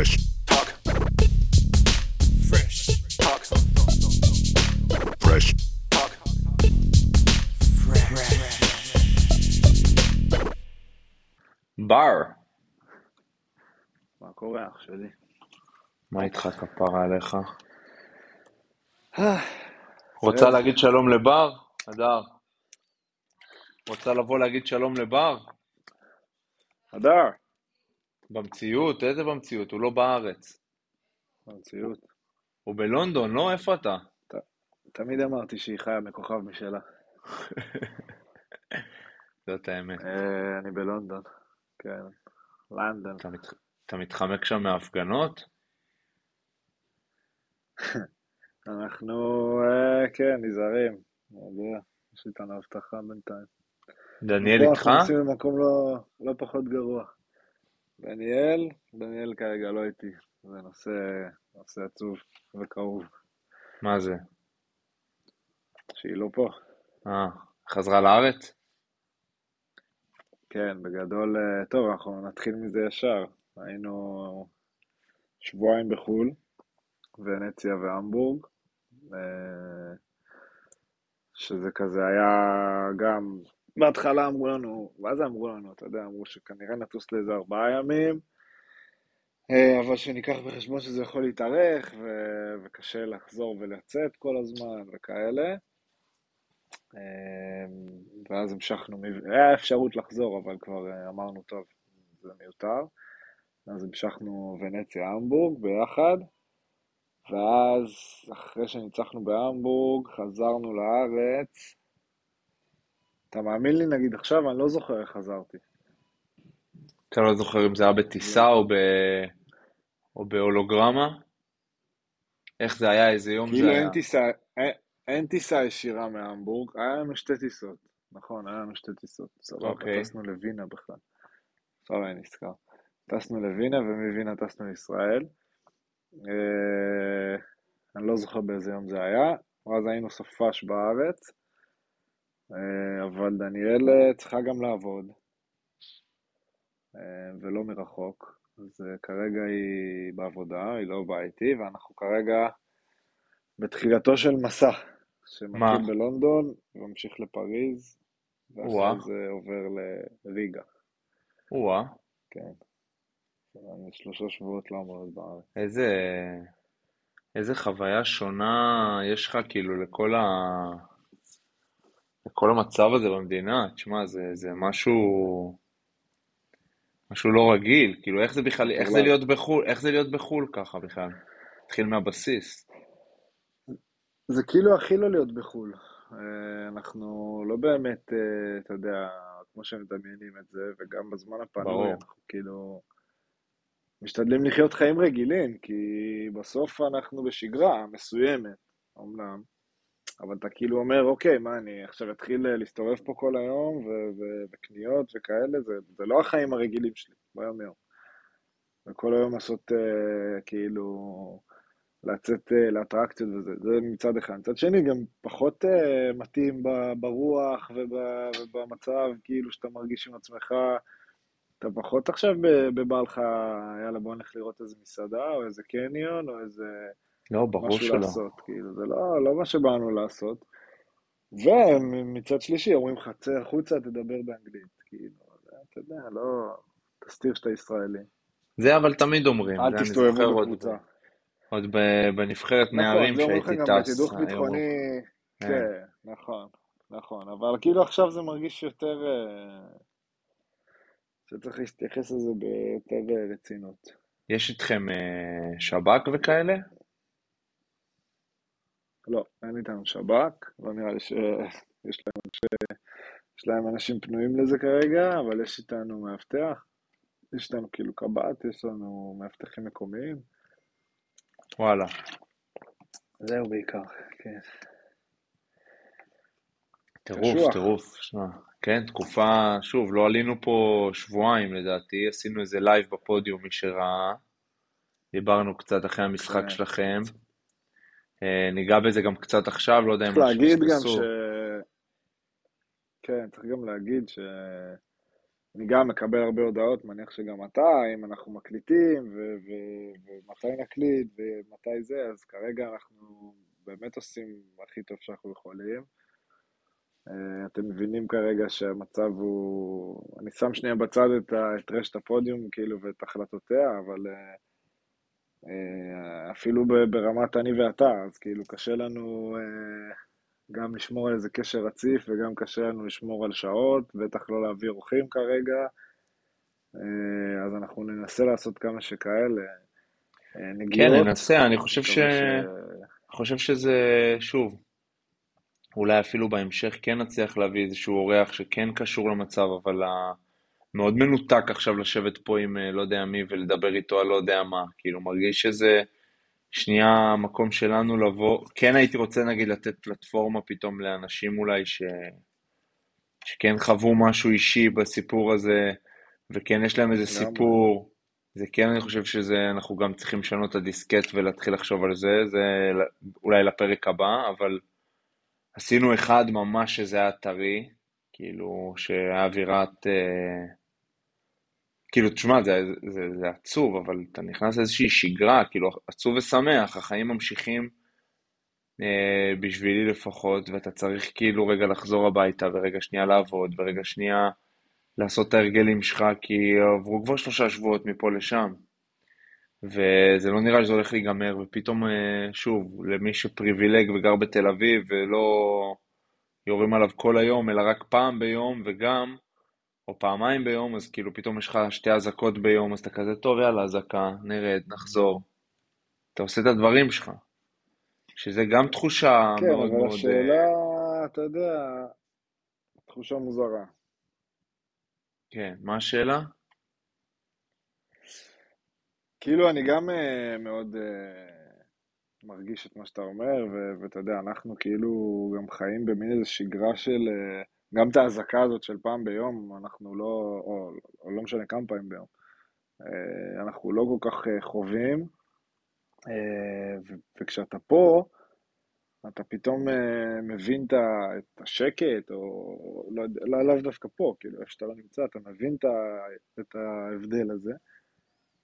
Fresh talk. Fresh talk. Fresh talk. בר, מה קורה אח שלי? מה איתך כפרה עליך? רוצה. להגיד שלום לבר? הדר. רוצה לבוא להגיד שלום לבר? הדר, במציאות? איזה במציאות? הוא לא בארץ. במציאות. הוא בלונדון, לא? איפה אתה? תמיד אמרתי שהיא חיה מכוכב משלה. זאת האמת. אה, אני בלונדון, כן. לונדון. אתה, מת... אתה מתחמק שם מההפגנות? אנחנו, אה, כן, נזהרים. יש איתנו הבטחה בינתיים. דניאל איתך? אנחנו נוסעים למקום לא, לא פחות גרוע. דניאל, דניאל כרגע לא איתי. זה נושא, נושא עצוב וכאוב. מה זה? שהיא לא פה. אה, חזרה לארץ? כן, בגדול, אה, טוב, אנחנו נתחיל מזה ישר. היינו שבועיים בחו"ל, ונציה והמבורג, אה, שזה כזה היה גם, בהתחלה אמרו לנו, מה זה אמרו לנו, אתה יודע, אמרו שכנראה נטוס לאיזה ארבעה ימים, אה, אבל שניקח בחשבון שזה יכול להתארך, ו- וקשה לחזור ולצאת כל הזמן וכאלה. אה, ואז המשכנו, היה אפשרות לחזור, אבל כבר אה, אמרנו, טוב, זה מיותר. אז המשכנו ונציה המבורג ביחד, ואז אחרי שניצחנו בהמבורג, חזרנו לארץ. אתה מאמין לי, נגיד עכשיו, אני לא זוכר איך חזרתי. אתה לא זוכר אם זה היה בטיסה או, ב... או בהולוגרמה? איך זה היה? איזה יום זה כאילו היה? אין טיסה, אין, אין טיסה ישירה מהמבורג, היה לנו שתי טיסות. נכון, היה לנו שתי טיסות. סבבה, אוקיי. טסנו לווינה בכלל. עכשיו אני נזכר. טסנו לווינה, ומווינה טסנו לישראל. אה, אני לא זוכר באיזה יום זה היה, ואז היינו סופש בארץ, אבל דניאל אה, צריכה גם לעבוד, אה, ולא מרחוק, אז אה, כרגע היא בעבודה, היא לא באה איתי, ואנחנו כרגע בתחילתו של מסע? שמתחיל בלונדון, וממשיך לפריז. ואחרי זה עובר לריגה, או-אה, כן. אני שלושה שבועות לא אמור להיות בארץ. איזה, איזה חוויה שונה יש לך כאילו לכל ה... לכל המצב הזה במדינה. תשמע, זה, זה משהו, משהו לא רגיל. כאילו, איך זה בכלל, איך זה. להיות בחו"ל, איך זה להיות בחו"ל ככה בכלל? תתחיל מהבסיס. זה כאילו הכי לא להיות בחו"ל. אה, אנחנו לא באמת, אה, אתה יודע, כמו שמדמיינים את זה, וגם בזמן הפנוי. אנחנו כאילו משתדלים לחיות חיים רגילים, כי בסוף אנחנו בשגרה מסוימת, אומנם, אבל אתה כאילו אומר, אוקיי, מה, אני עכשיו אתחיל אה, להסתובב פה כל היום, וקניות וכאלה, זה, זה לא החיים הרגילים שלי, ביום-יום. וכל היום לעשות אה, כאילו, לצאת אה, לאטרקציות וזה, זה מצד אחד. מצד שני, גם פחות אה, מתאים ברוח וב- ובמצב, כאילו, שאתה מרגיש עם עצמך, אתה פחות עכשיו ב- בבא לך, יאללה, בוא נלך לראות איזה מסעדה, או איזה קניון, או איזה לא, ברור משהו שלא. לעשות, כאילו, זה לא, לא מה שבאנו לעשות. ומצד שלישי, אומרים לך, צא החוצה, תדבר באנגלית, כאילו, אתה יודע, לא, תסתיר שאתה ישראלי. זה אבל תמיד אומרים, אל תסתובבו בקבוצה. עוד בנבחרת נערים נכון, זה אומרים לך שהייתי גם טס. היו- ביטחוני, כן. כן, נכון, נכון, אבל כאילו עכשיו זה מרגיש יותר, אה, שצריך להתייחס לזה ביותר אה, רצינות. יש איתכם אה, שב"כ וכאלה? לא, אין איתנו שב"כ, לא נראה לי שיש להם, אנשי- יש להם אנשים פנויים לזה כרגע, אבל יש איתנו מאבטח, יש איתנו כאילו קב"ט, יש לנו מאבטחים מקומיים, וואלה. זהו בעיקר, כן. טירוף. טירוף, שמע. כן, תקופה, שוב, לא עלינו פה שבועיים לדעתי, עשינו איזה לייב בפודיום, מי שראה. דיברנו קצת אחרי המשחק כן. שלכם. אה, ניגע בזה גם קצת עכשיו, לא יודע אם צריך להגיד גם. ש... כן, צריך גם להגיד ש... אני גם מקבל הרבה הודעות, מניח שגם אתה, אם אנחנו מקליטים, ו- ו- ומתי נקליט, ומתי זה, אז כרגע אנחנו באמת עושים הכי טוב שאנחנו יכולים. אה, אתם מבינים כרגע שהמצב הוא... אני שם שנייה בצד את, ה... את רשת הפודיום, כאילו, ואת החלטותיה, אבל אה, אפילו ברמת אני ואתה, אז כאילו קשה לנו גם לשמור על איזה קשר רציף וגם קשה לנו לשמור על שעות, בטח לא להביא אורחים כרגע, אז אנחנו ננסה לעשות כמה שכאלה. נגיעות. כן, ננסה, אני חושב, ש... ש... חושב שזה, שוב, אולי אפילו בהמשך כן נצליח להביא איזשהו אורח שכן קשור למצב, אבל מאוד מנותק עכשיו לשבת פה עם אה, לא יודע מי ולדבר איתו על לא יודע מה. כאילו, מרגיש שזה שנייה המקום שלנו לבוא, כן הייתי רוצה נגיד לתת פלטפורמה פתאום לאנשים אולי ש... שכן חוו משהו אישי בסיפור הזה, וכן יש להם איזה סיפור. זה כן, אני חושב שזה, אנחנו גם צריכים לשנות את הדיסקט ולהתחיל לחשוב על זה, זה אולי לפרק הבא, אבל עשינו אחד ממש שזה היה טרי, כאילו, שהיה אווירת... אה, כאילו, תשמע, זה, זה, זה עצוב, אבל אתה נכנס לאיזושהי שגרה, כאילו, עצוב ושמח, החיים ממשיכים אה, בשבילי לפחות, ואתה צריך כאילו רגע לחזור הביתה, ורגע שנייה לעבוד, ורגע שנייה לעשות את ההרגלים שלך, כי עברו כבר שלושה שבועות מפה לשם. וזה לא נראה שזה הולך להיגמר, ופתאום, אה, שוב, למי שפריבילג וגר בתל אביב ולא יורים עליו כל היום, אלא רק פעם ביום, וגם, או פעמיים ביום, אז כאילו פתאום יש לך שתי אזעקות ביום, אז אתה כזה, טוב, יאללה, אזעקה, נרד, נחזור. אתה עושה את הדברים שלך. שזה גם תחושה כן, מאוד מאוד... כן, אבל השאלה, אתה יודע, תחושה מוזרה. כן, מה השאלה? כאילו, אני גם uh, מאוד uh, מרגיש את מה שאתה אומר, ואתה יודע, אנחנו כאילו גם חיים במין איזו שגרה של... Uh, גם את האזעקה הזאת של פעם ביום, אנחנו לא... או, או לא משנה כמה פעמים ביום. Uh, אנחנו לא כל כך uh, חווים, uh, וכשאתה פה, אתה פתאום מבין את השקט, או לא לא, לאו דווקא פה, כאילו, איפה שאתה לא נמצא, אתה מבין את ההבדל הזה.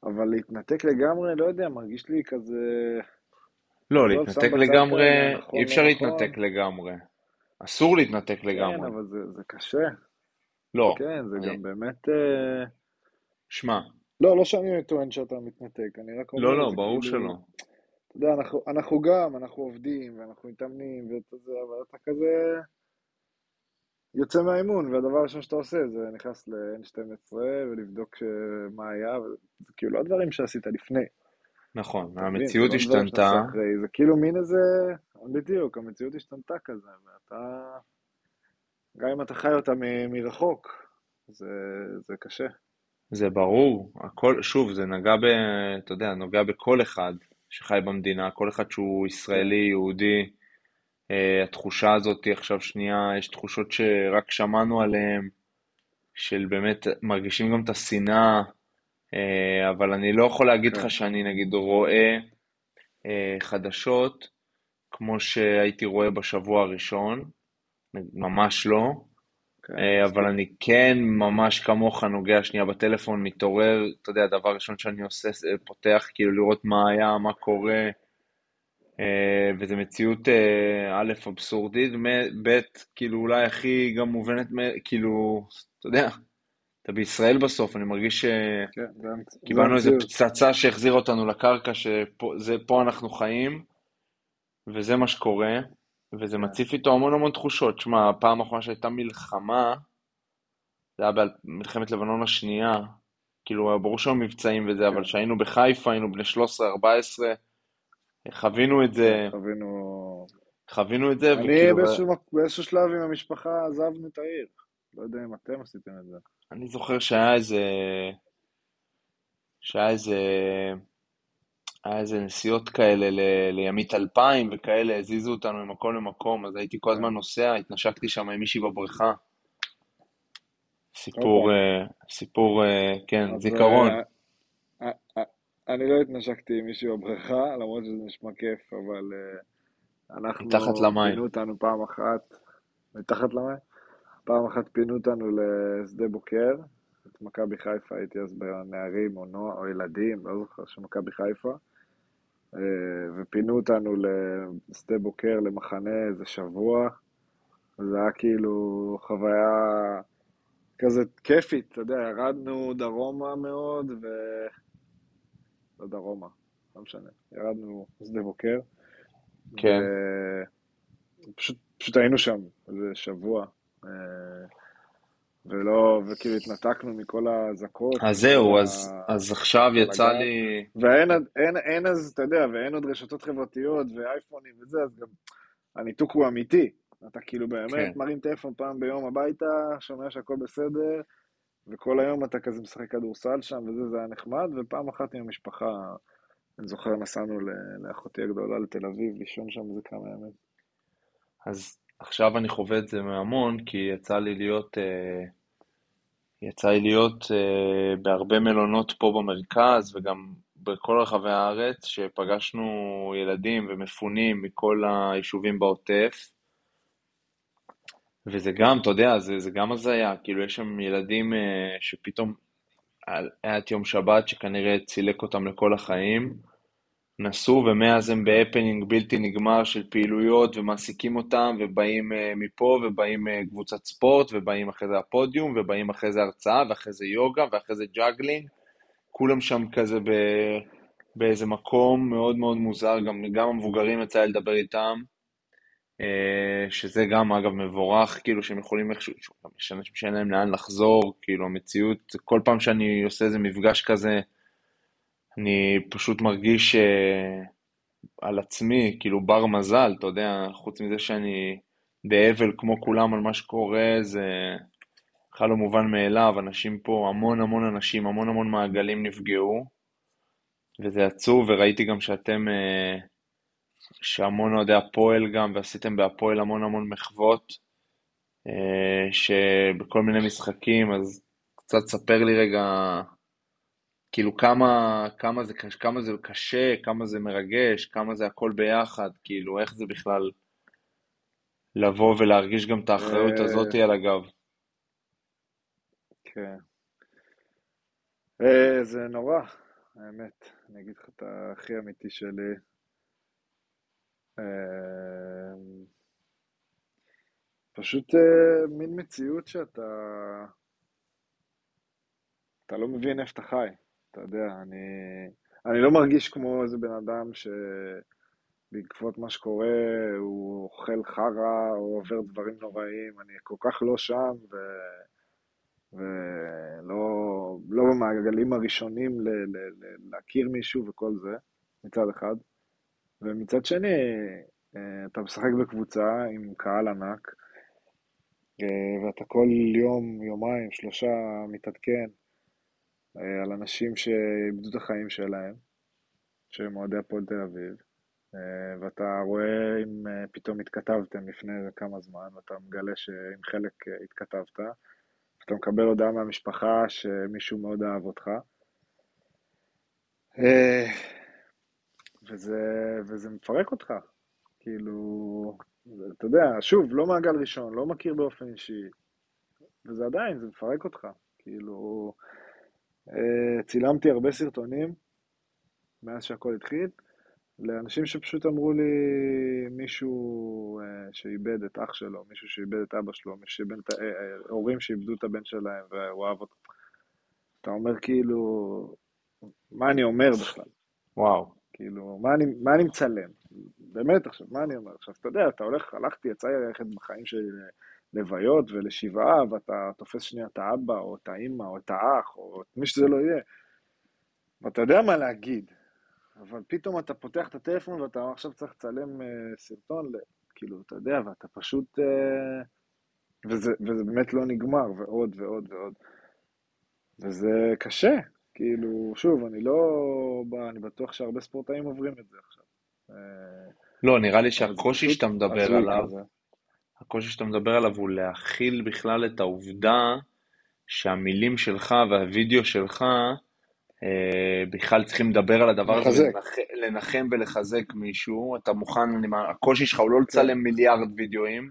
אבל להתנתק לגמרי, לא יודע, מרגיש לי כזה... לא, להתנתק לגמרי, נכון, אי אפשר לא נכון. להתנתק לגמרי. אסור להתנתק כן, לגמרי. כן, אבל זה, זה קשה. לא. כן, זה אני... גם באמת... אה, שמע. לא, לא שאני טוען שאתה מתנתק, אני רק אומר... לא, לא, ברור כאילו... שלא. אתה יודע, אנחנו, אנחנו גם, אנחנו עובדים, ואנחנו מתאמנים, ואתה זה, אבל אתה כזה... יוצא מהאימון, והדבר הראשון שאתה עושה זה נכנס ל-N12 ולבדוק מה היה, זה כאילו לא הדברים שעשית לפני. נכון, המציאות לא השתנתה. זה כאילו מין איזה, בדיוק, המציאות השתנתה כזה, ואתה, גם אם אתה חי אותה מ- מרחוק, זה, זה קשה. זה ברור, הכל, שוב, זה נגע ב... אתה יודע, נוגע בכל אחד שחי במדינה, כל אחד שהוא ישראלי, יהודי, Uh, התחושה הזאת עכשיו שנייה, יש תחושות שרק שמענו עליהן, של באמת מרגישים גם את השנאה, uh, אבל אני לא יכול להגיד לך כן. שאני נגיד רואה uh, חדשות כמו שהייתי רואה בשבוע הראשון, ממש לא, okay. כן, אבל אני כן ממש כמוך נוגע שנייה בטלפון, מתעורר, אתה יודע, הדבר הראשון שאני עושה, פותח כאילו לראות מה היה, מה קורה. אה, וזו מציאות אה, א', אבסורדית, ב', כאילו אולי הכי גם מובנת, כאילו, אתה יודע, אתה בישראל בסוף, אני מרגיש שקיבלנו כן, איזו פצצה שהחזירה אותנו לקרקע, שפה אנחנו חיים, וזה מה שקורה, וזה כן. מציף איתו המון המון תחושות. שמע, הפעם האחרונה שהייתה מלחמה, זה היה במלחמת לבנון השנייה, כאילו, ברור שהיו מבצעים וזה, אבל כשהיינו כן. בחיפה, היינו בני 13-14, חווינו את זה. חווינו... חווינו את זה. אני וכאילו... באיזשהו, באיזשהו שלב עם המשפחה עזבנו את העיר. לא יודע אם אתם עשיתם את זה. אני זוכר שהיה איזה... שהיה איזה... היה איזה נסיעות כאלה ל... לימית אלפיים וכאלה, הזיזו אותנו ממקום למקום, אז הייתי כל הזמן. נוסע, התנשקתי שם עם מישהי בבריכה. סיפור, אוקיי. סיפור, כן, זיכרון. אה, אה, אני לא התנשקתי עם מישהו בבריכה, למרות שזה נשמע כיף, אבל uh, אנחנו... מתחת למים. פינו אותנו פעם אחת, מתחת למים? פעם אחת פינו אותנו לשדה בוקר, את מכבי חיפה, הייתי אז בנערים או נוער או ילדים, לא זוכר, של מכבי חיפה. אה, ופינו אותנו לשדה בוקר, למחנה, איזה שבוע. וזה היה כאילו חוויה כזה כיפית, אתה יודע, ירדנו דרומה מאוד, ו... לא דרומה, לא משנה, ירדנו שדה בוקר. כן. ופשוט פשוט היינו שם איזה שבוע. ולא, וכאילו התנתקנו מכל האזעקות. אז זהו, אז, אז עכשיו יצא לי... ואין אין, אין אז, אתה יודע, ואין עוד רשתות חברתיות ואייפונים וזה, אז גם הניתוק הוא אמיתי. אתה כאילו באמת כן. מרים טלפון פעם ביום הביתה, שומע שהכל בסדר, וכל היום אתה כזה משחק כדורסל שם וזה, זה היה נחמד, ופעם אחת עם המשפחה, אני זוכר, נסענו לאחותי הגדולה לתל אביב, לישון שם איזה כמה ימים. אז עכשיו אני חווה את זה מהמון, כי יצא לי להיות, אה, יצא לי להיות אה, בהרבה מלונות פה במרכז, וגם בכל רחבי הארץ, שפגשנו ילדים ומפונים מכל היישובים בעוטף, וזה גם, אתה יודע, זה, זה גם הזיה, כאילו יש שם ילדים אה, שפתאום, היה את יום שבת שכנראה צילק אותם לכל החיים, נסעו ומאז הם בהפנינג בלתי נגמר של פעילויות ומעסיקים אותם ובאים אה, מפה ובאים אה, קבוצת ספורט ובאים אחרי זה הפודיום ובאים אחרי זה הרצאה ואחרי זה יוגה ואחרי זה ג'אגלינג. כולם שם כזה ב, באיזה מקום מאוד מאוד מוזר, גם, גם המבוגרים יצא לי לדבר איתם, uh, שזה גם אגב מבורך, כאילו שהם יכולים איכשהו, יש אנשים שאין להם לאן לחזור, כאילו המציאות, כל פעם שאני עושה איזה מפגש כזה, אני פשוט מרגיש uh, על עצמי, כאילו בר מזל, אתה יודע, חוץ מזה שאני באבל כמו כולם על מה שקורה, זה בכלל לא מובן מאליו, אנשים פה, המון המון אנשים, המון המון מעגלים נפגעו, וזה עצוב, וראיתי גם שאתם, uh, שהמון אוהדי הפועל גם, ועשיתם בהפועל המון המון מחוות, uh, שבכל מיני משחקים, אז קצת ספר לי רגע כאילו כמה, כמה, זה, כמה זה קשה, כמה זה מרגש, כמה זה הכל ביחד, כאילו איך זה בכלל לבוא ולהרגיש גם את האחריות הזאת על הגב. כן. אה, זה נורא, האמת. אני אגיד לך את הכי אמיתי שלי. אה, פשוט אה, מין מציאות שאתה... אתה לא מבין איפה אתה חי. אתה יודע, אני, אני לא מרגיש כמו איזה בן אדם שבעקבות מה שקורה הוא אוכל חרא או עובר דברים נוראים, אני כל כך לא שם ו... ולא לא במעגלים הראשונים ל, ל, ל, להכיר מישהו וכל זה, מצד אחד. ומצד שני, אה, אתה משחק בקבוצה עם קהל ענק, אה, ואתה כל יום, יומיים, שלושה מתעדכן על אנשים שאיבדו את החיים שלהם, שהם אוהדי הפועל תל אביב, אה, ואתה רואה אם אה, פתאום התכתבתם לפני כמה זמן, ואתה מגלה שעם חלק התכתבת, ואתה מקבל הודעה מהמשפחה שמישהו מאוד אהב אותך. וזה, וזה מפרק אותך. כאילו, אתה יודע, שוב, לא מעגל ראשון, לא מכיר באופן אישי, וזה עדיין, זה מפרק אותך. כאילו, אה, צילמתי הרבה סרטונים מאז שהכל התחיל, לאנשים שפשוט אמרו לי מישהו אה, שאיבד את אח שלו, מישהו שאיבד את אבא שלו, שאיבד את, אה, הורים שאיבדו את הבן שלהם והוא אהב אותו. אתה אומר כאילו, מה אני אומר בכלל? וואו. כאילו, מה אני, מה אני מצלם? באמת עכשיו, מה אני אומר? עכשיו, אתה יודע, אתה הולך, הלכתי, יצא לי ללכת בחיים שלי לוויות ולשבעה, ואתה תופס שנייה את האבא, או את האימא, או את האח, או את מי שזה לא יהיה. ואתה יודע מה להגיד, אבל פתאום אתה פותח את הטלפון ואתה עכשיו צריך לצלם uh, סרטון, כאילו, אתה יודע, ואתה פשוט... Uh, וזה, וזה באמת לא נגמר, ועוד ועוד ועוד. וזה קשה, כאילו, שוב, אני לא... אני בטוח שהרבה ספורטאים עוברים את זה עכשיו. אה, לא, נראה לי שהקושי שאתה מדבר עליו, כזה. הקושי שאתה מדבר עליו הוא להכיל בכלל את העובדה שהמילים שלך והווידאו שלך אה, בכלל צריכים לדבר על הדבר הזה, לנחם ולחזק מישהו, אתה מוכן, אני, הקושי שלך הוא לא לצלם מיליארד וידאוים,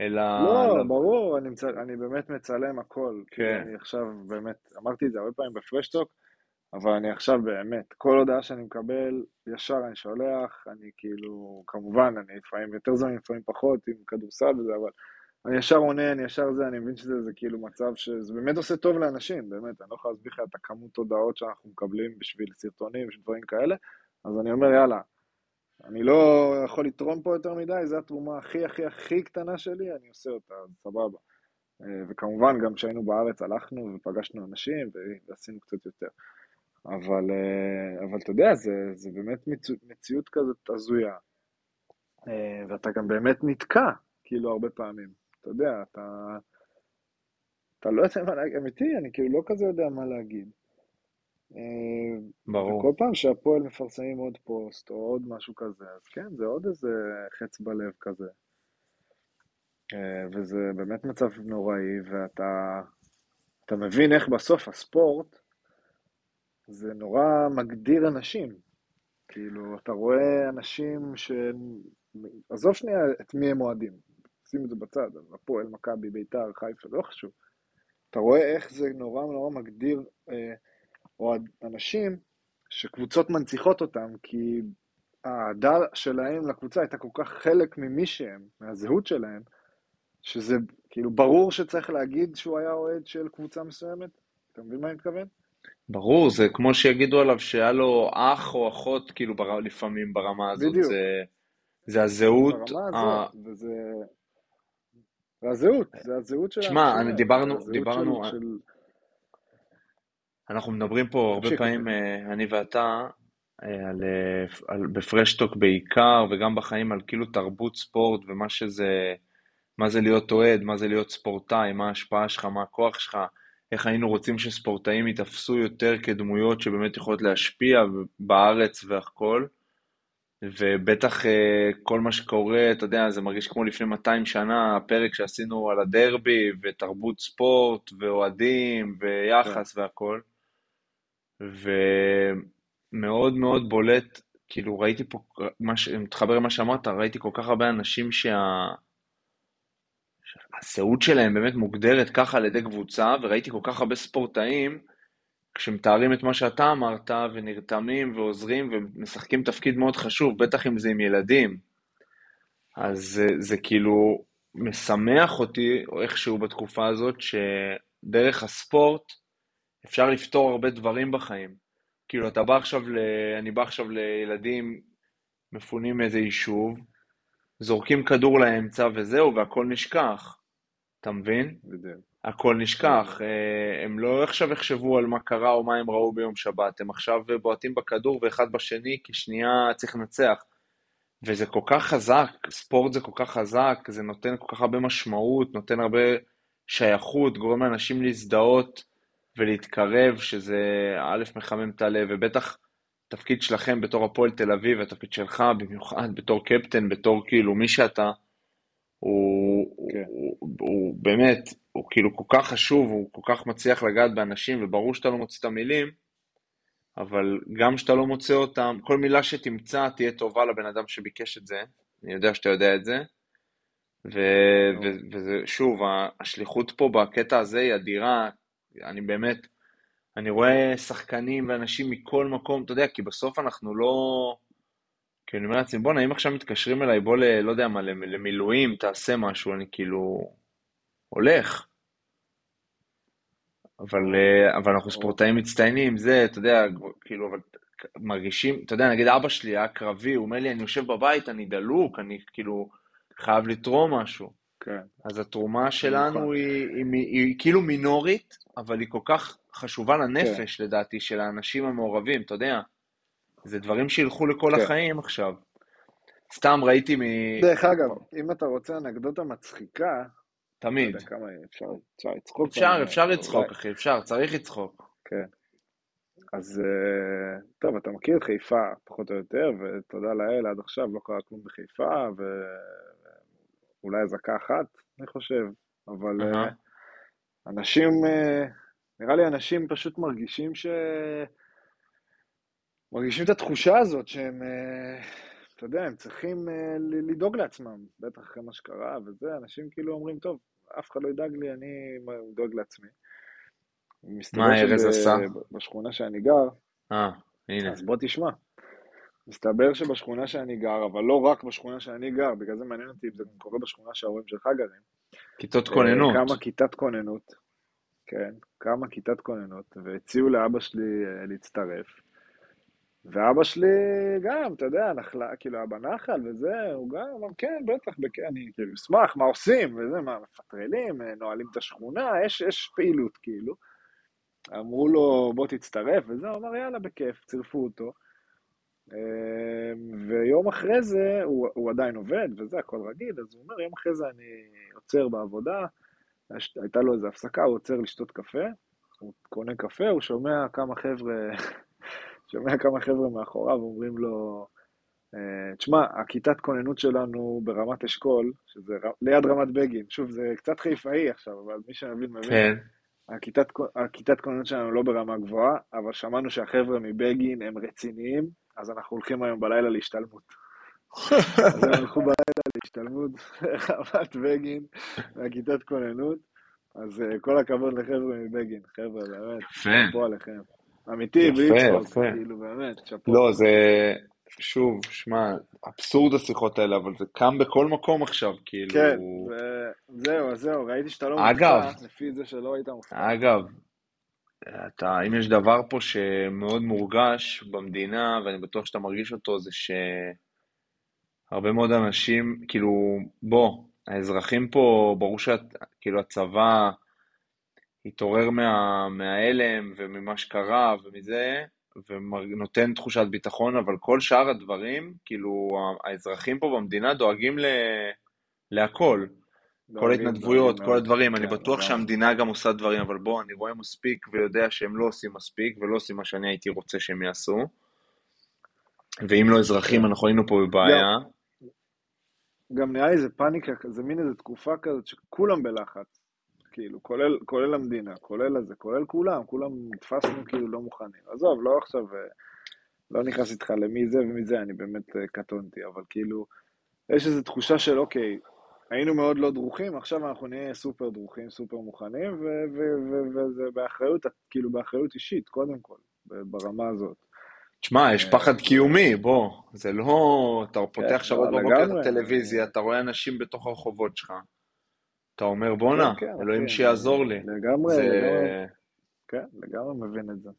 אלא... לא, ברור, אני, מצ... אני באמת מצלם הכל. כן. אני עכשיו באמת, אמרתי את זה הרבה פעמים בפרשטוק, אבל אני עכשיו באמת, כל הודעה שאני מקבל, ישר אני שולח, אני כאילו, כמובן, אני לפעמים יותר זמן, לפעמים פחות, עם כדורסל וזה, אבל אני ישר עונה, אני ישר זה, אני מבין שזה זה כאילו מצב שזה באמת עושה טוב לאנשים, באמת, אני לא יכול להסביר לך את הכמות הודעות שאנחנו מקבלים בשביל סרטונים, בשביל דברים כאלה, אז אני אומר, יאללה, אני לא יכול לתרום פה יותר מדי, זו התרומה הכי הכי הכי קטנה שלי, אני עושה אותה, סבבה. אה, וכמובן, גם כשהיינו בארץ הלכנו ופגשנו אנשים ועשינו קצת יותר. אבל, אה, אבל אתה יודע, זה, זה באמת מציאות, מציאות כזאת הזויה. אה, ואתה גם באמת נתקע, כאילו, הרבה פעמים. אתה יודע, אתה... אתה לא יודע מה להגיד, אמיתי, אני כאילו לא כזה יודע מה להגיד. ברור. וכל פעם שהפועל מפרסמים עוד פוסט או עוד משהו כזה, אז כן, זה עוד איזה חץ בלב כזה. וזה באמת מצב נוראי, ואתה אתה מבין איך בסוף הספורט זה נורא מגדיר אנשים. כאילו, אתה רואה אנשים ש... עזוב שנייה את מי הם אוהדים, שים את זה בצד, הפועל, מכבי, ביתר, חיפה, לא חשוב. אתה רואה איך זה נורא נורא מגדיר אה, אוהד, אנשים שקבוצות מנציחות אותם, כי האהדה שלהם לקבוצה הייתה כל כך חלק ממי שהם, מהזהות שלהם, שזה כאילו ברור שצריך להגיד שהוא היה אוהד של קבוצה מסוימת. אתה מבין מה אני מתכוון? ברור, זה כמו שיגידו עליו שהיה לו אח או אחות, כאילו, בר... לפעמים ברמה הזאת. בדיוק. זה, זה הזהות. ברמה הזאת, וזה... זה הזהות, זה הזהות של... שמע, דיברנו, דיברנו... של... אנחנו מדברים פה הרבה פעמים, אה, אני ואתה, אה, על, אה, על, בפרשטוק בעיקר, וגם בחיים, על כאילו תרבות ספורט ומה שזה, מה זה להיות אוהד, מה זה להיות ספורטאי, מה ההשפעה שלך, מה הכוח שלך. איך היינו רוצים שספורטאים ייתפסו יותר כדמויות שבאמת יכולות להשפיע בארץ והכל. ובטח אה, כל מה שקורה, אתה יודע, זה מרגיש כמו לפני 200 שנה, הפרק שעשינו על הדרבי, ותרבות ספורט, ואוהדים, ויחס כן. והכל. ומאוד מאוד בולט, כאילו ראיתי פה, מה ש... מתחבר למה שאמרת, ראיתי כל כך הרבה אנשים שה... הזהות שלהם באמת מוגדרת ככה על ידי קבוצה, וראיתי כל כך הרבה ספורטאים, כשמתארים את מה שאתה אמרת, ונרתמים ועוזרים ומשחקים תפקיד מאוד חשוב, בטח אם זה עם ילדים. אז זה, זה כאילו משמח אותי איכשהו בתקופה הזאת, שדרך הספורט אפשר לפתור הרבה דברים בחיים. כאילו, אתה בא עכשיו, ל... אני בא עכשיו לילדים מפונים מאיזה יישוב, זורקים כדור לאמצע וזהו, והכל נשכח. אתה מבין? בדיוק. הכל נשכח. אה, הם לא עכשיו יחשבו על מה קרה או מה הם ראו ביום שבת, הם עכשיו בועטים בכדור ואחד בשני, כי שנייה צריך לנצח. וזה כל כך חזק, ספורט זה כל כך חזק, זה נותן כל כך הרבה משמעות, נותן הרבה שייכות, גורם לאנשים להזדהות ולהתקרב, שזה א', מחמם את הלב, ובטח התפקיד שלכם בתור הפועל תל אביב, התפקיד שלך במיוחד בתור קפטן, בתור כאילו מי שאתה, הוא, כן. הוא, הוא, הוא באמת, הוא כאילו כל כך חשוב, הוא כל כך מצליח לגעת באנשים, וברור שאתה לא מוצא את המילים, אבל גם שאתה לא מוצא אותם, כל מילה שתמצא תהיה טובה לבן אדם שביקש את זה, אני יודע שאתה יודע את זה, ו, ו, וזה, שוב, השליחות פה בקטע הזה היא אדירה, אני באמת, אני רואה שחקנים ואנשים מכל מקום, אתה יודע, כי בסוף אנחנו לא... כי אני אומר לעצמי, בואנה, אם עכשיו מתקשרים אליי, בוא ל... לא יודע מה, למילואים, תעשה משהו, אני כאילו... הולך. אבל, אה, אבל אנחנו ספורטאים מצטיינים, זה, אתה יודע, כאילו, אבל מרגישים, אתה יודע, נגיד אבא שלי היה קרבי, הוא אומר לי, אני יושב בבית, אני דלוק, אני כאילו חייב לתרום משהו. כן. אז התרומה שלנו היא, היא, היא, היא, היא כאילו מינורית, אבל היא כל כך חשובה לנפש, כן. לדעתי, של האנשים המעורבים, אתה יודע. זה דברים שילכו לכל כן. החיים עכשיו. סתם ראיתי מ... דרך אגב, אם אתה רוצה אנקדוטה מצחיקה, תמיד. לא יודע כמה אפשר, אפשר לצחוק. אפשר, אפשר לצחוק, אחי, אפשר, צריך לצחוק. כן. אז אה, טוב, אתה מכיר את חיפה, פחות או יותר, ותודה לאל, עד עכשיו לא קרה כלום בחיפה, ואולי אזעקה אחת, אני חושב, אבל uh-huh. אנשים, אה, נראה לי אנשים פשוט מרגישים ש... מרגישים את התחושה הזאת שהם אתה יודע, הם צריכים uh, לדאוג לעצמם, בטח אחרי מה שקרה וזה, אנשים כאילו אומרים, טוב, אף אחד לא ידאג לי, אני דואג לעצמי. מה ארז עשה? בשכונה שאני גר, אה, הנה. אז בוא תשמע. מסתבר שבשכונה שאני גר, אבל לא רק בשכונה שאני גר, בגלל זה מעניין אותי אם זה גם קורה בשכונה שההורים שלך גרים. כיתות כוננות. כמה כיתת כוננות, כן, כמה כיתת כוננות, והציעו לאבא שלי אה, להצטרף. ואבא שלי גם, אתה יודע, נחלה, כאילו, אבא נחל וזה, הוא גם אמר, כן, בטח, בכ... אני כאילו אשמח, מה עושים, וזה, מה, מפטרלים, אה, נועלים את השכונה, יש, יש פעילות, כאילו. אמרו לו, בוא תצטרף, וזה, הוא אמר, יאללה, בכיף, צירפו אותו. אמ, ויום אחרי זה, הוא, הוא עדיין עובד, וזה, הכל רגיל, אז הוא אומר, יום אחרי זה אני עוצר בעבודה, הייתה לו איזו הפסקה, הוא עוצר לשתות קפה, הוא קונה קפה, הוא שומע כמה חבר'ה, שומע כמה חבר'ה מאחוריו, אומרים לו, אה, תשמע, הכיתת כוננות שלנו ברמת אשכול, שזה ליד רמת בגין, שוב, זה קצת חיפאי עכשיו, אבל מי שמבין מבין. כן. הכיתת, הכיתת כוננות שלנו לא ברמה גבוהה, אבל שמענו שהחבר'ה מבגין הם רציניים, אז אנחנו הולכים היום בלילה להשתלמות. אז הם הלכו בלילה להשתלמות, חוות בגין, מהכיתת כוננות, אז uh, כל הכבוד לחבר'ה מבגין, חבר'ה, באמת, שאפו עליכם. אמיתי, בלי צחוק, כאילו, באמת, שאפו. לא, זה, שוב, שמע, אבסורד השיחות האלה, אבל זה קם בכל מקום עכשיו, כאילו... כן, זהו, זהו, ראיתי שאתה לא מופתע, לפי זה שלא היית מופתע. אגב, אתה, אם יש דבר פה שמאוד מורגש במדינה, ואני בטוח שאתה מרגיש אותו, זה שהרבה מאוד אנשים, כאילו, בוא, האזרחים פה, ברור שכאילו הצבא התעורר מה, מההלם וממה שקרה ומזה, ונותן תחושת ביטחון, אבל כל שאר הדברים, כאילו, האזרחים פה במדינה דואגים ל... להכל. כל ההתנדבויות, כל הדברים, אני כן, בטוח שהמדינה גם עושה דברים, אבל בוא, אני רואה מספיק ויודע שהם לא עושים מספיק, ולא עושים מה שאני הייתי רוצה שהם יעשו. ואם לא אזרחים, אנחנו היינו פה בבעיה. גם נראה לי זה פאניקה, זה מין איזה תקופה כזאת שכולם בלחץ. כאילו, כולל, כולל המדינה, כולל הזה, כולל כולם, כולם נתפסנו כאילו לא מוכנים. עזוב, לא עכשיו, אה, לא נכנס איתך למי זה ומי זה, אני באמת אה, קטונתי, אבל כאילו, יש איזו תחושה של אוקיי, היינו מאוד לא דרוכים, עכשיו אנחנו נהיה סופר דרוכים, סופר מוכנים, וזה באחריות, כאילו באחריות אישית, קודם כל, ברמה הזאת. תשמע, יש פחד קיומי, בוא, זה לא... אתה פותח כן, שבת לא, בבוקר את הטלוויזיה, אתה רואה אנשים בתוך הרחובות שלך. אתה אומר, בואנה, כן, כן, אלוהים שיעזור לי. לגמרי, לגמרי, כן, לגמרי מבין את זה.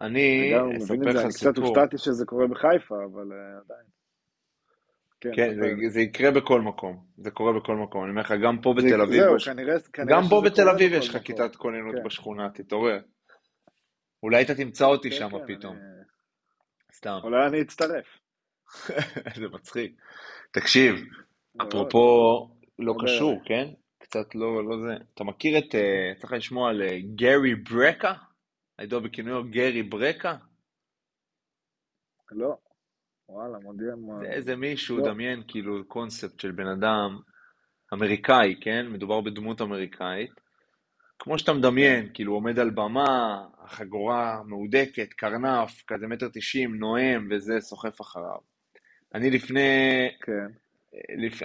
אני אספר לך סיפור. קצת הופתעתי שזה קורה בחיפה, אבל uh, עדיין. כן, כן זה, זה יקרה בכל מקום, זה קורה בכל מקום, אני אומר לך, גם פה בתל אביב, זהו, יש... כנראה, כנראה גם פה בתל אביב יש לך כיתת כוננות כן. בשכונה, תתעורר. אולי אתה תמצא אותי כן, שם כן, פתאום. אני... סתם. אולי אני אצטרף. זה מצחיק. תקשיב, אפרופו לא קשור, כן? קצת לא, לא זה. אתה מכיר את, אה, צריך לשמוע על אה, גרי ברקה? הידוע בכינויו גרי ברקה? לא. וואלה, מודיע מה... זה איזה מישהו, לא. דמיין כאילו קונספט של בן אדם אמריקאי, כן? מדובר בדמות אמריקאית. כמו שאתה מדמיין, כאילו עומד על במה, החגורה מהודקת, קרנף, כזה מטר תשעים, נואם וזה, סוחף אחריו. אני לפני... כן. לפ...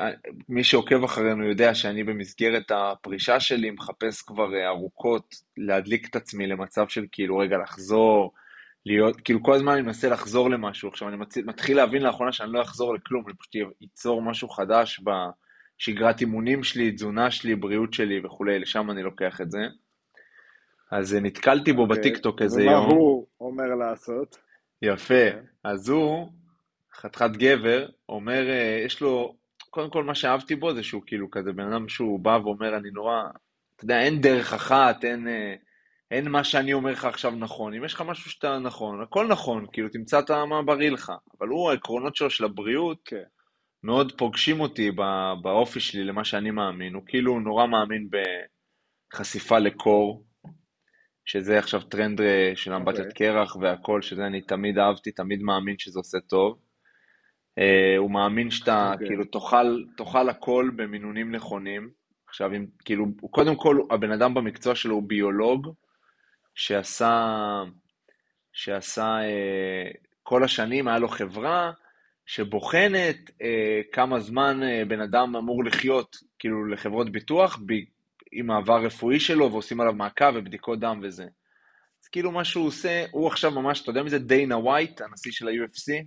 מי שעוקב אחרינו יודע שאני במסגרת הפרישה שלי מחפש כבר אה, ארוכות להדליק את עצמי למצב של כאילו רגע לחזור, להיות, כאילו כל הזמן אני מנסה לחזור למשהו, עכשיו אני מצ... מתחיל להבין לאחרונה שאני לא אחזור לכלום, אני פשוט אצור משהו חדש בשגרת אימונים שלי, תזונה שלי, בריאות שלי וכולי, לשם אני לוקח את זה. אז נתקלתי בו okay. אוקיי. בטיקטוק איזה יום. ומה הוא אומר לעשות? יפה. Okay. אוקיי. אז הוא, חתיכת גבר, אומר, אה, יש לו, קודם כל מה שאהבתי בו זה שהוא כאילו כזה בן אדם שהוא בא ואומר, אני נורא, אתה יודע, אין דרך אחת, אין... אה, אין מה שאני אומר לך עכשיו נכון. אם יש לך משהו שאתה נכון, הכל נכון, כאילו תמצא את מה בריא לך. אבל הוא, העקרונות שלו של הבריאות. כן. מאוד פוגשים אותי באופי שלי למה שאני מאמין. הוא כאילו נורא מאמין בחשיפה לקור, שזה עכשיו טרנד אה, של אמבטיית okay. קרח והכל, שזה אני תמיד אהבתי, תמיד מאמין שזה עושה טוב. Uh, הוא מאמין שאתה, okay. אוקיי. כאילו, תאכל, תאכל הכל במינונים נכונים. עכשיו, אם, כאילו, קודם כל, הבן אדם במקצוע שלו הוא ביולוג, שעשה, שעשה אה, כל השנים, היה לו חברה שבוחנת אה, כמה זמן אה, בן אדם אמור לחיות, כאילו לחברות ביטוח, ב, עם העבר רפואי שלו, ועושים עליו מעקב ובדיקות דם וזה. אז כאילו מה שהוא עושה, הוא עכשיו ממש, אתה יודע מי זה? דיינה ווייט, הנשיא של ה-UFC?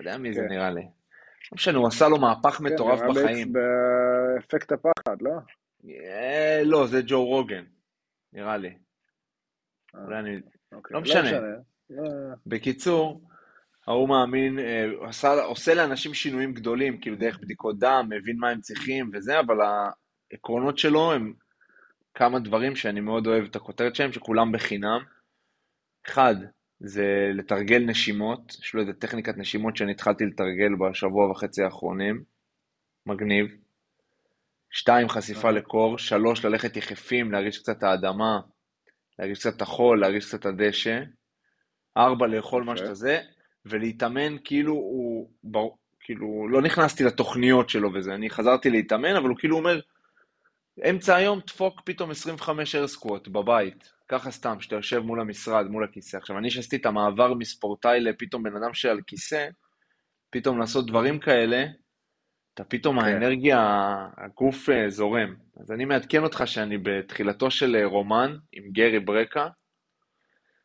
אתה יודע מי כן. זה נראה לי. לא משנה, הוא עשה לו מהפך כן, מטורף בחיים. כן, באפקט הפחד, לא? אה, לא, זה ג'ו רוגן, נראה לי. אה, אולי אני... אוקיי, לא, לא משנה. לא משנה. בקיצור, ההוא מאמין, אה, עושה לאנשים שינויים גדולים, כאילו דרך בדיקות דם, מבין מה הם צריכים וזה, אבל העקרונות שלו הם כמה דברים שאני מאוד אוהב את הכותרת שלהם, שכולם בחינם. אחד, זה לתרגל נשימות, יש לו איזה טכניקת נשימות שאני התחלתי לתרגל בשבוע וחצי האחרונים, מגניב. שתיים, חשיפה לקור, שלוש, ללכת יחפים, להרגיש קצת האדמה, להרגיש קצת החול, להרגיש קצת הדשא. ארבע, לאכול מה שאתה זה, ולהתאמן כאילו הוא, כאילו, לא נכנסתי לתוכניות שלו וזה, אני חזרתי להתאמן, אבל הוא כאילו אומר, אמצע היום דפוק פתאום 25 אר סקווט בבית, ככה סתם, שאתה יושב מול המשרד, מול הכיסא. עכשיו, אני שעשיתי את המעבר מספורטאי לפתאום בן אדם שעל כיסא, פתאום לעשות דברים כאלה, אתה פתאום. כן. האנרגיה, הגוף אה, זורם. אז אני מעדכן אותך שאני בתחילתו של אה, רומן עם גרי ברקה,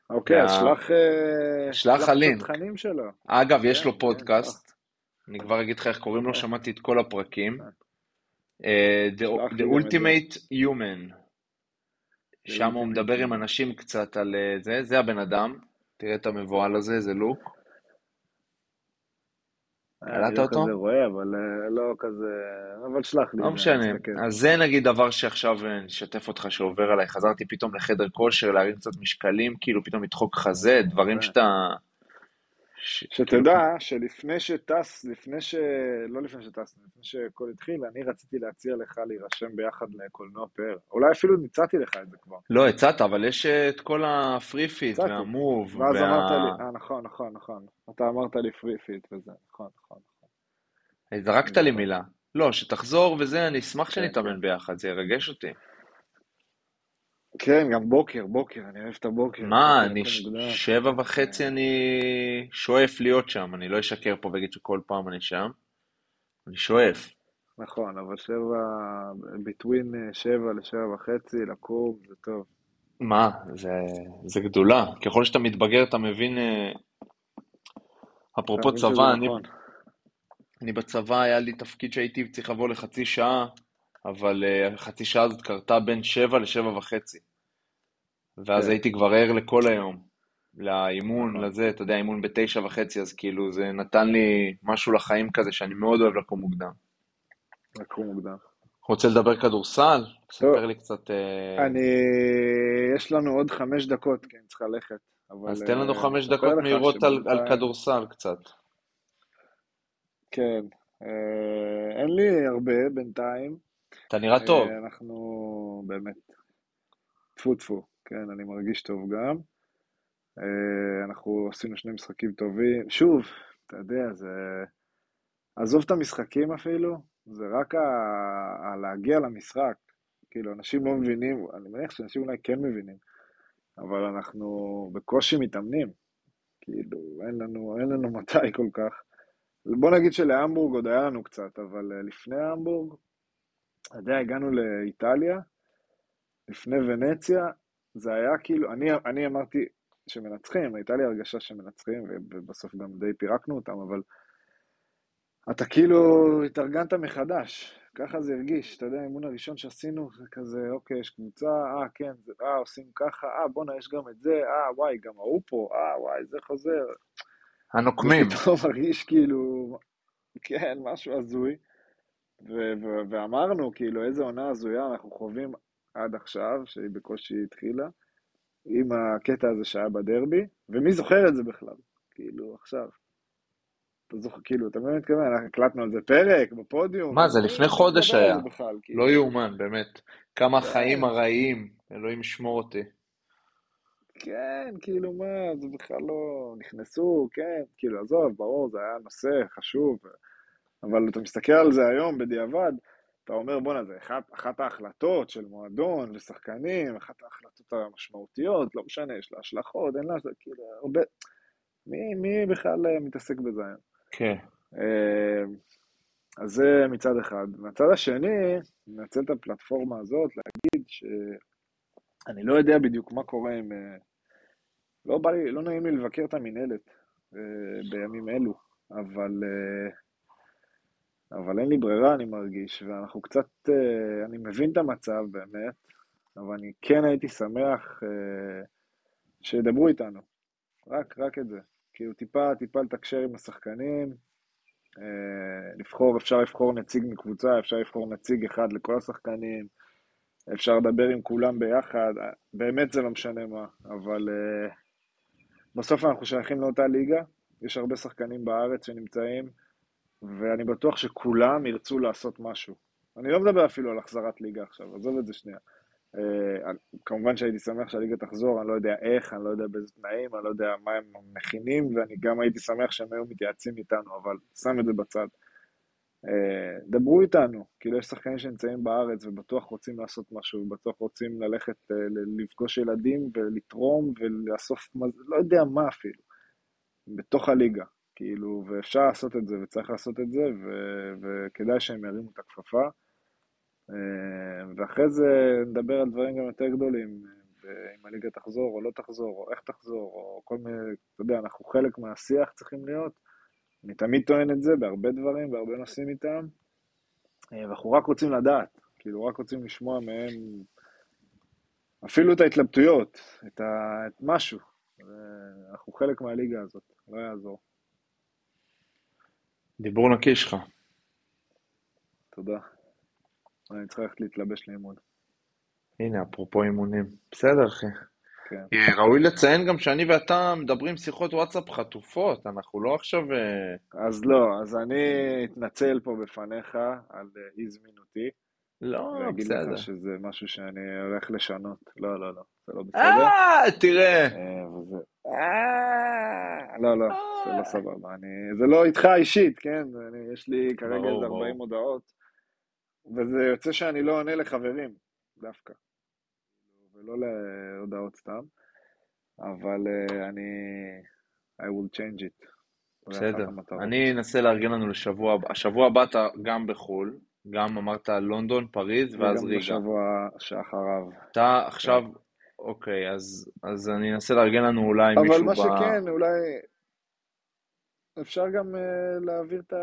אוקיי, אז שלח... אה, שלח הלינק. התכנים שלו. אגב, יש לו כן, פודקאסט, כן. אני כבר אגיד לך איך קוראים לו, כן. שמעתי את כל הפרקים. אה, The Ultimate Human. שם הוא מדבר עם אנשים קצת על אה, זה, זה הבן אדם. תראה את המבוהל הזה, זה לוק. קלטת אותו? אני לא כזה רואה, אבל אה, לא כזה... אבל שלח לי. לא משנה. אז זה נגיד דבר שעכשיו אה, נשתף אותך שעובר עליי. חזרתי פתאום לחדר כושר, להרים קצת משקלים, כאילו פתאום לדחוק חזה, דברים שאתה... שתדע שלפני שטס, לפני ש... לא לפני שטס, לפני שהכל התחיל, אני רציתי להציע לך להירשם ביחד לקולנוע פאר. אולי אפילו הצעתי לך את זה כבר. לא, הצעת, אבל יש את כל ה free fit וה move. ואז וה... אמרת לי, אה, נכון, נכון, נכון. אתה אמרת לי free fit וזה, נכון, נכון. נכון. זרקת לי מילה. לא, שתחזור וזה, אני אשמח כן, שנתאמן כן. ביחד, זה ירגש אותי. כן, גם בוקר, בוקר, אני אוהב את הבוקר. מה, אני שבע וחצי אני שואף להיות שם, אני לא אשקר פה ואגיד שכל פעם אני שם, אני שואף. נכון, אבל שבע, ביטווין אה, שבע לשבע וחצי, לקום, זה טוב. מה, זה, זה גדולה. ככל שאתה מתבגר, אתה מבין... אה, אפרופו צבא, אני, נכון. אני בצבא, היה לי תפקיד שהייתי צריך לבוא לחצי שעה, אבל uh, החצי שעה הזאת קרתה בין שבע לשבע וחצי. ואז כן. הייתי כבר ער לכל היום, לאימון, נכון. לזה, אתה יודע, אימון בתשע וחצי, אז כאילו זה נתן לי משהו לחיים כזה שאני מאוד אוהב לקום מוקדם. לקום מוקדם. רוצה לדבר כדורסל? ספר לי קצת... אה, אני... יש לנו עוד חמש דקות, כי אני צריך ללכת. אז תן לנו אה, חמש דקות מהירות על כדורסל קצת. כן. אין לי הרבה בינתיים. אתה נראה טוב. אנחנו באמת, טפו טפו, כן, אני מרגיש טוב גם. אה, אנחנו עשינו שני משחקים טובים. שוב, אתה יודע, זה... עזוב את המשחקים אפילו, זה רק ה... ה... להגיע למשחק. כאילו, אנשים לא מבינים, אני מניח שאנשים אולי כן מבינים, אבל אנחנו בקושי מתאמנים. כאילו, אין לנו, אין לנו מתי כל כך. בוא נגיד שלהמבורג עוד היה לנו קצת, אבל אה, לפני המבורג, אתה יודע, הגענו לאיטליה, לפני ונציה, זה היה כאילו, אני, אני אמרתי שמנצחים, הייתה לי הרגשה שמנצחים, ובסוף גם די פירקנו אותם, אבל אתה כאילו התארגנת מחדש, ככה זה הרגיש, אתה יודע, האימון הראשון שעשינו, זה כזה, אוקיי, יש קבוצה, אה, כן, זה, אה, עושים ככה, אה, בואנה, יש גם את זה, אה, וואי, גם ההוא פה, אה, וואי, זה חוזר. הנוקמים. ופתאום מרגיש כאילו, כן, משהו הזוי. ואמרנו, כאילו, איזה עונה הזויה אנחנו חווים עד עכשיו, שהיא בקושי התחילה, עם הקטע הזה שהיה בדרבי, ומי זוכר את זה בכלל? כאילו, עכשיו. אתה זוכר, כאילו, אתה מבין מתכוון? אנחנו הקלטנו על זה פרק בפודיום. מה, זה לפני חודש היה. בכלל, כאילו. לא יאומן, באמת. כמה כן. חיים ארעיים, אלוהים ישמור אותי. כן, כאילו, מה, זה בכלל לא... נכנסו, כן, כאילו, עזוב, ברור, זה היה נושא חשוב. אבל אתה מסתכל על זה היום בדיעבד, אתה אומר, בואנה, זה אחת, אחת ההחלטות של מועדון ושחקנים, אחת ההחלטות המשמעותיות, לא משנה, יש לה השלכות, אין לה, כאילו, הרבה... מי, מי בכלל אה, מתעסק בזה היום? כן. אה, אז זה מצד אחד. מצד השני, ננצל את הפלטפורמה הזאת להגיד שאני לא יודע בדיוק מה קורה עם... אה, לא בא לי, לא נעים לי לבקר את המינהלת בימים אלו, אבל, אבל אין לי ברירה, אני מרגיש, ואנחנו קצת, אני מבין את המצב באמת, אבל אני כן הייתי שמח שידברו איתנו, רק, רק את זה. כאילו טיפה, טיפה לתקשר עם השחקנים, אה, לבחור, אפשר לבחור נציג מקבוצה, אפשר לבחור נציג אחד לכל השחקנים, אפשר לדבר עם כולם ביחד, באמת זה לא משנה מה, אבל בסוף אנחנו שייכים לאותה ליגה, יש הרבה שחקנים בארץ שנמצאים, ואני בטוח שכולם ירצו לעשות משהו. אני לא מדבר אפילו על החזרת ליגה עכשיו, עזוב את זה שנייה. Uh, כמובן שהייתי שמח שהליגה תחזור, אני לא יודע איך, אני לא יודע באיזה תנאים, אני לא יודע מה הם מכינים, ואני גם הייתי שמח שהם היו מתייעצים איתנו, אבל שם את זה בצד. Uh, דברו איתנו, כאילו יש שחקנים שנמצאים בארץ ובטוח רוצים לעשות משהו, בטוח רוצים ללכת uh, לפגוש ילדים ולתרום ולאסוף, לא יודע מה אפילו, בתוך הליגה, כאילו, ואפשר לעשות את זה וצריך לעשות את זה, ו- וכדאי שהם ירימו את הכפפה. אה, ואחרי זה נדבר על דברים גם יותר גדולים, אה, אם הליגה תחזור או לא תחזור, או איך תחזור, או כל מיני, אתה יודע, אנחנו חלק מהשיח צריכים להיות. אני תמיד טוען את זה בהרבה דברים, בהרבה נושאים איתם, אה, ואנחנו רק רוצים לדעת, כאילו רק רוצים לשמוע מהם אפילו את ההתלבטויות, את, ה... את משהו. אנחנו חלק מהליגה הזאת, לא יעזור. דיבור נקי שלך. תודה. אני צריך ללכת להתלבש לאימון. הנה, אפרופו אימונים. בסדר, אחי. כן. אה, ראוי לציין גם שאני ואתה מדברים שיחות וואטסאפ חטופות, אנחנו לא עכשיו... אה, אז לא, אז אני אתנצל פה בפניך על אה, אי זמינותי. לא, בסדר. ואגיד לך שזה משהו שאני הולך לשנות. לא, לא, לא, זה לא בסדר. אה, תראה. לא, לא, זה לא סבבה. זה לא איתך אישית, כן? יש לי כרגע איזה 40 הודעות. וזה יוצא שאני לא עונה לחברים, דווקא. ולא להודעות סתם, אבל uh, אני... I will change it. בסדר. אני אנסה לארגן לנו לשבוע הבא. השבוע הבא אתה גם בחו"ל, גם אמרת לונדון, פריז, ואז ריגה. וגם בשבוע שאחריו. אתה עכשיו, אוקיי, אז, אז אני אנסה לארגן לנו אולי מישהו ב... אבל מה שכן, אולי אפשר גם uh, להעביר את ה...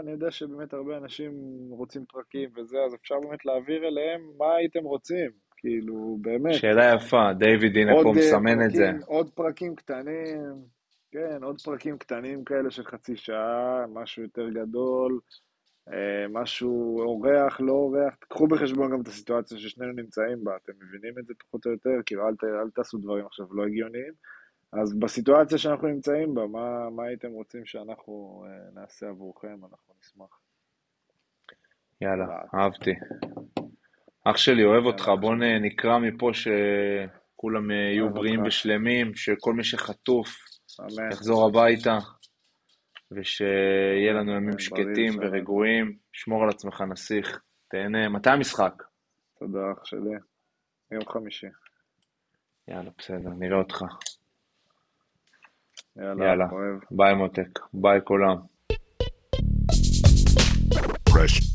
אני יודע שבאמת הרבה אנשים רוצים פרקים וזה, אז אפשר באמת להעביר אליהם מה הייתם רוצים, כאילו, באמת. שאלה יפה, דיוויד הנה פה מסמן פרקים, את זה. עוד פרקים קטנים, כן, עוד פרקים קטנים כאלה של חצי שעה, משהו יותר גדול, משהו אורח, לא אורח, קחו בחשבון גם את הסיטואציה ששנינו נמצאים בה, אתם מבינים את זה פחות או יותר, כאילו אל, אל תעשו דברים עכשיו לא הגיוניים. אז בסיטואציה שאנחנו נמצאים בה, מה, מה הייתם רוצים שאנחנו uh, נעשה עבורכם? אנחנו נשמח. יאללה, אהבתי. אח שלי, אוהב אותך, בוא נקרא מפה שכולם אה, יהיו בריאים ושלמים, שכל מי שחטוף יחזור הביתה, ושיהיה לנו ימים שקטים ורגועים. שמור על עצמך, נסיך. תהנה. מתי המשחק? תודה, אח שלי. יום חמישי. יאללה, בסדר, נראה אותך. יאללה, יאללה. ביי מותק, ביי כולם. Fresh.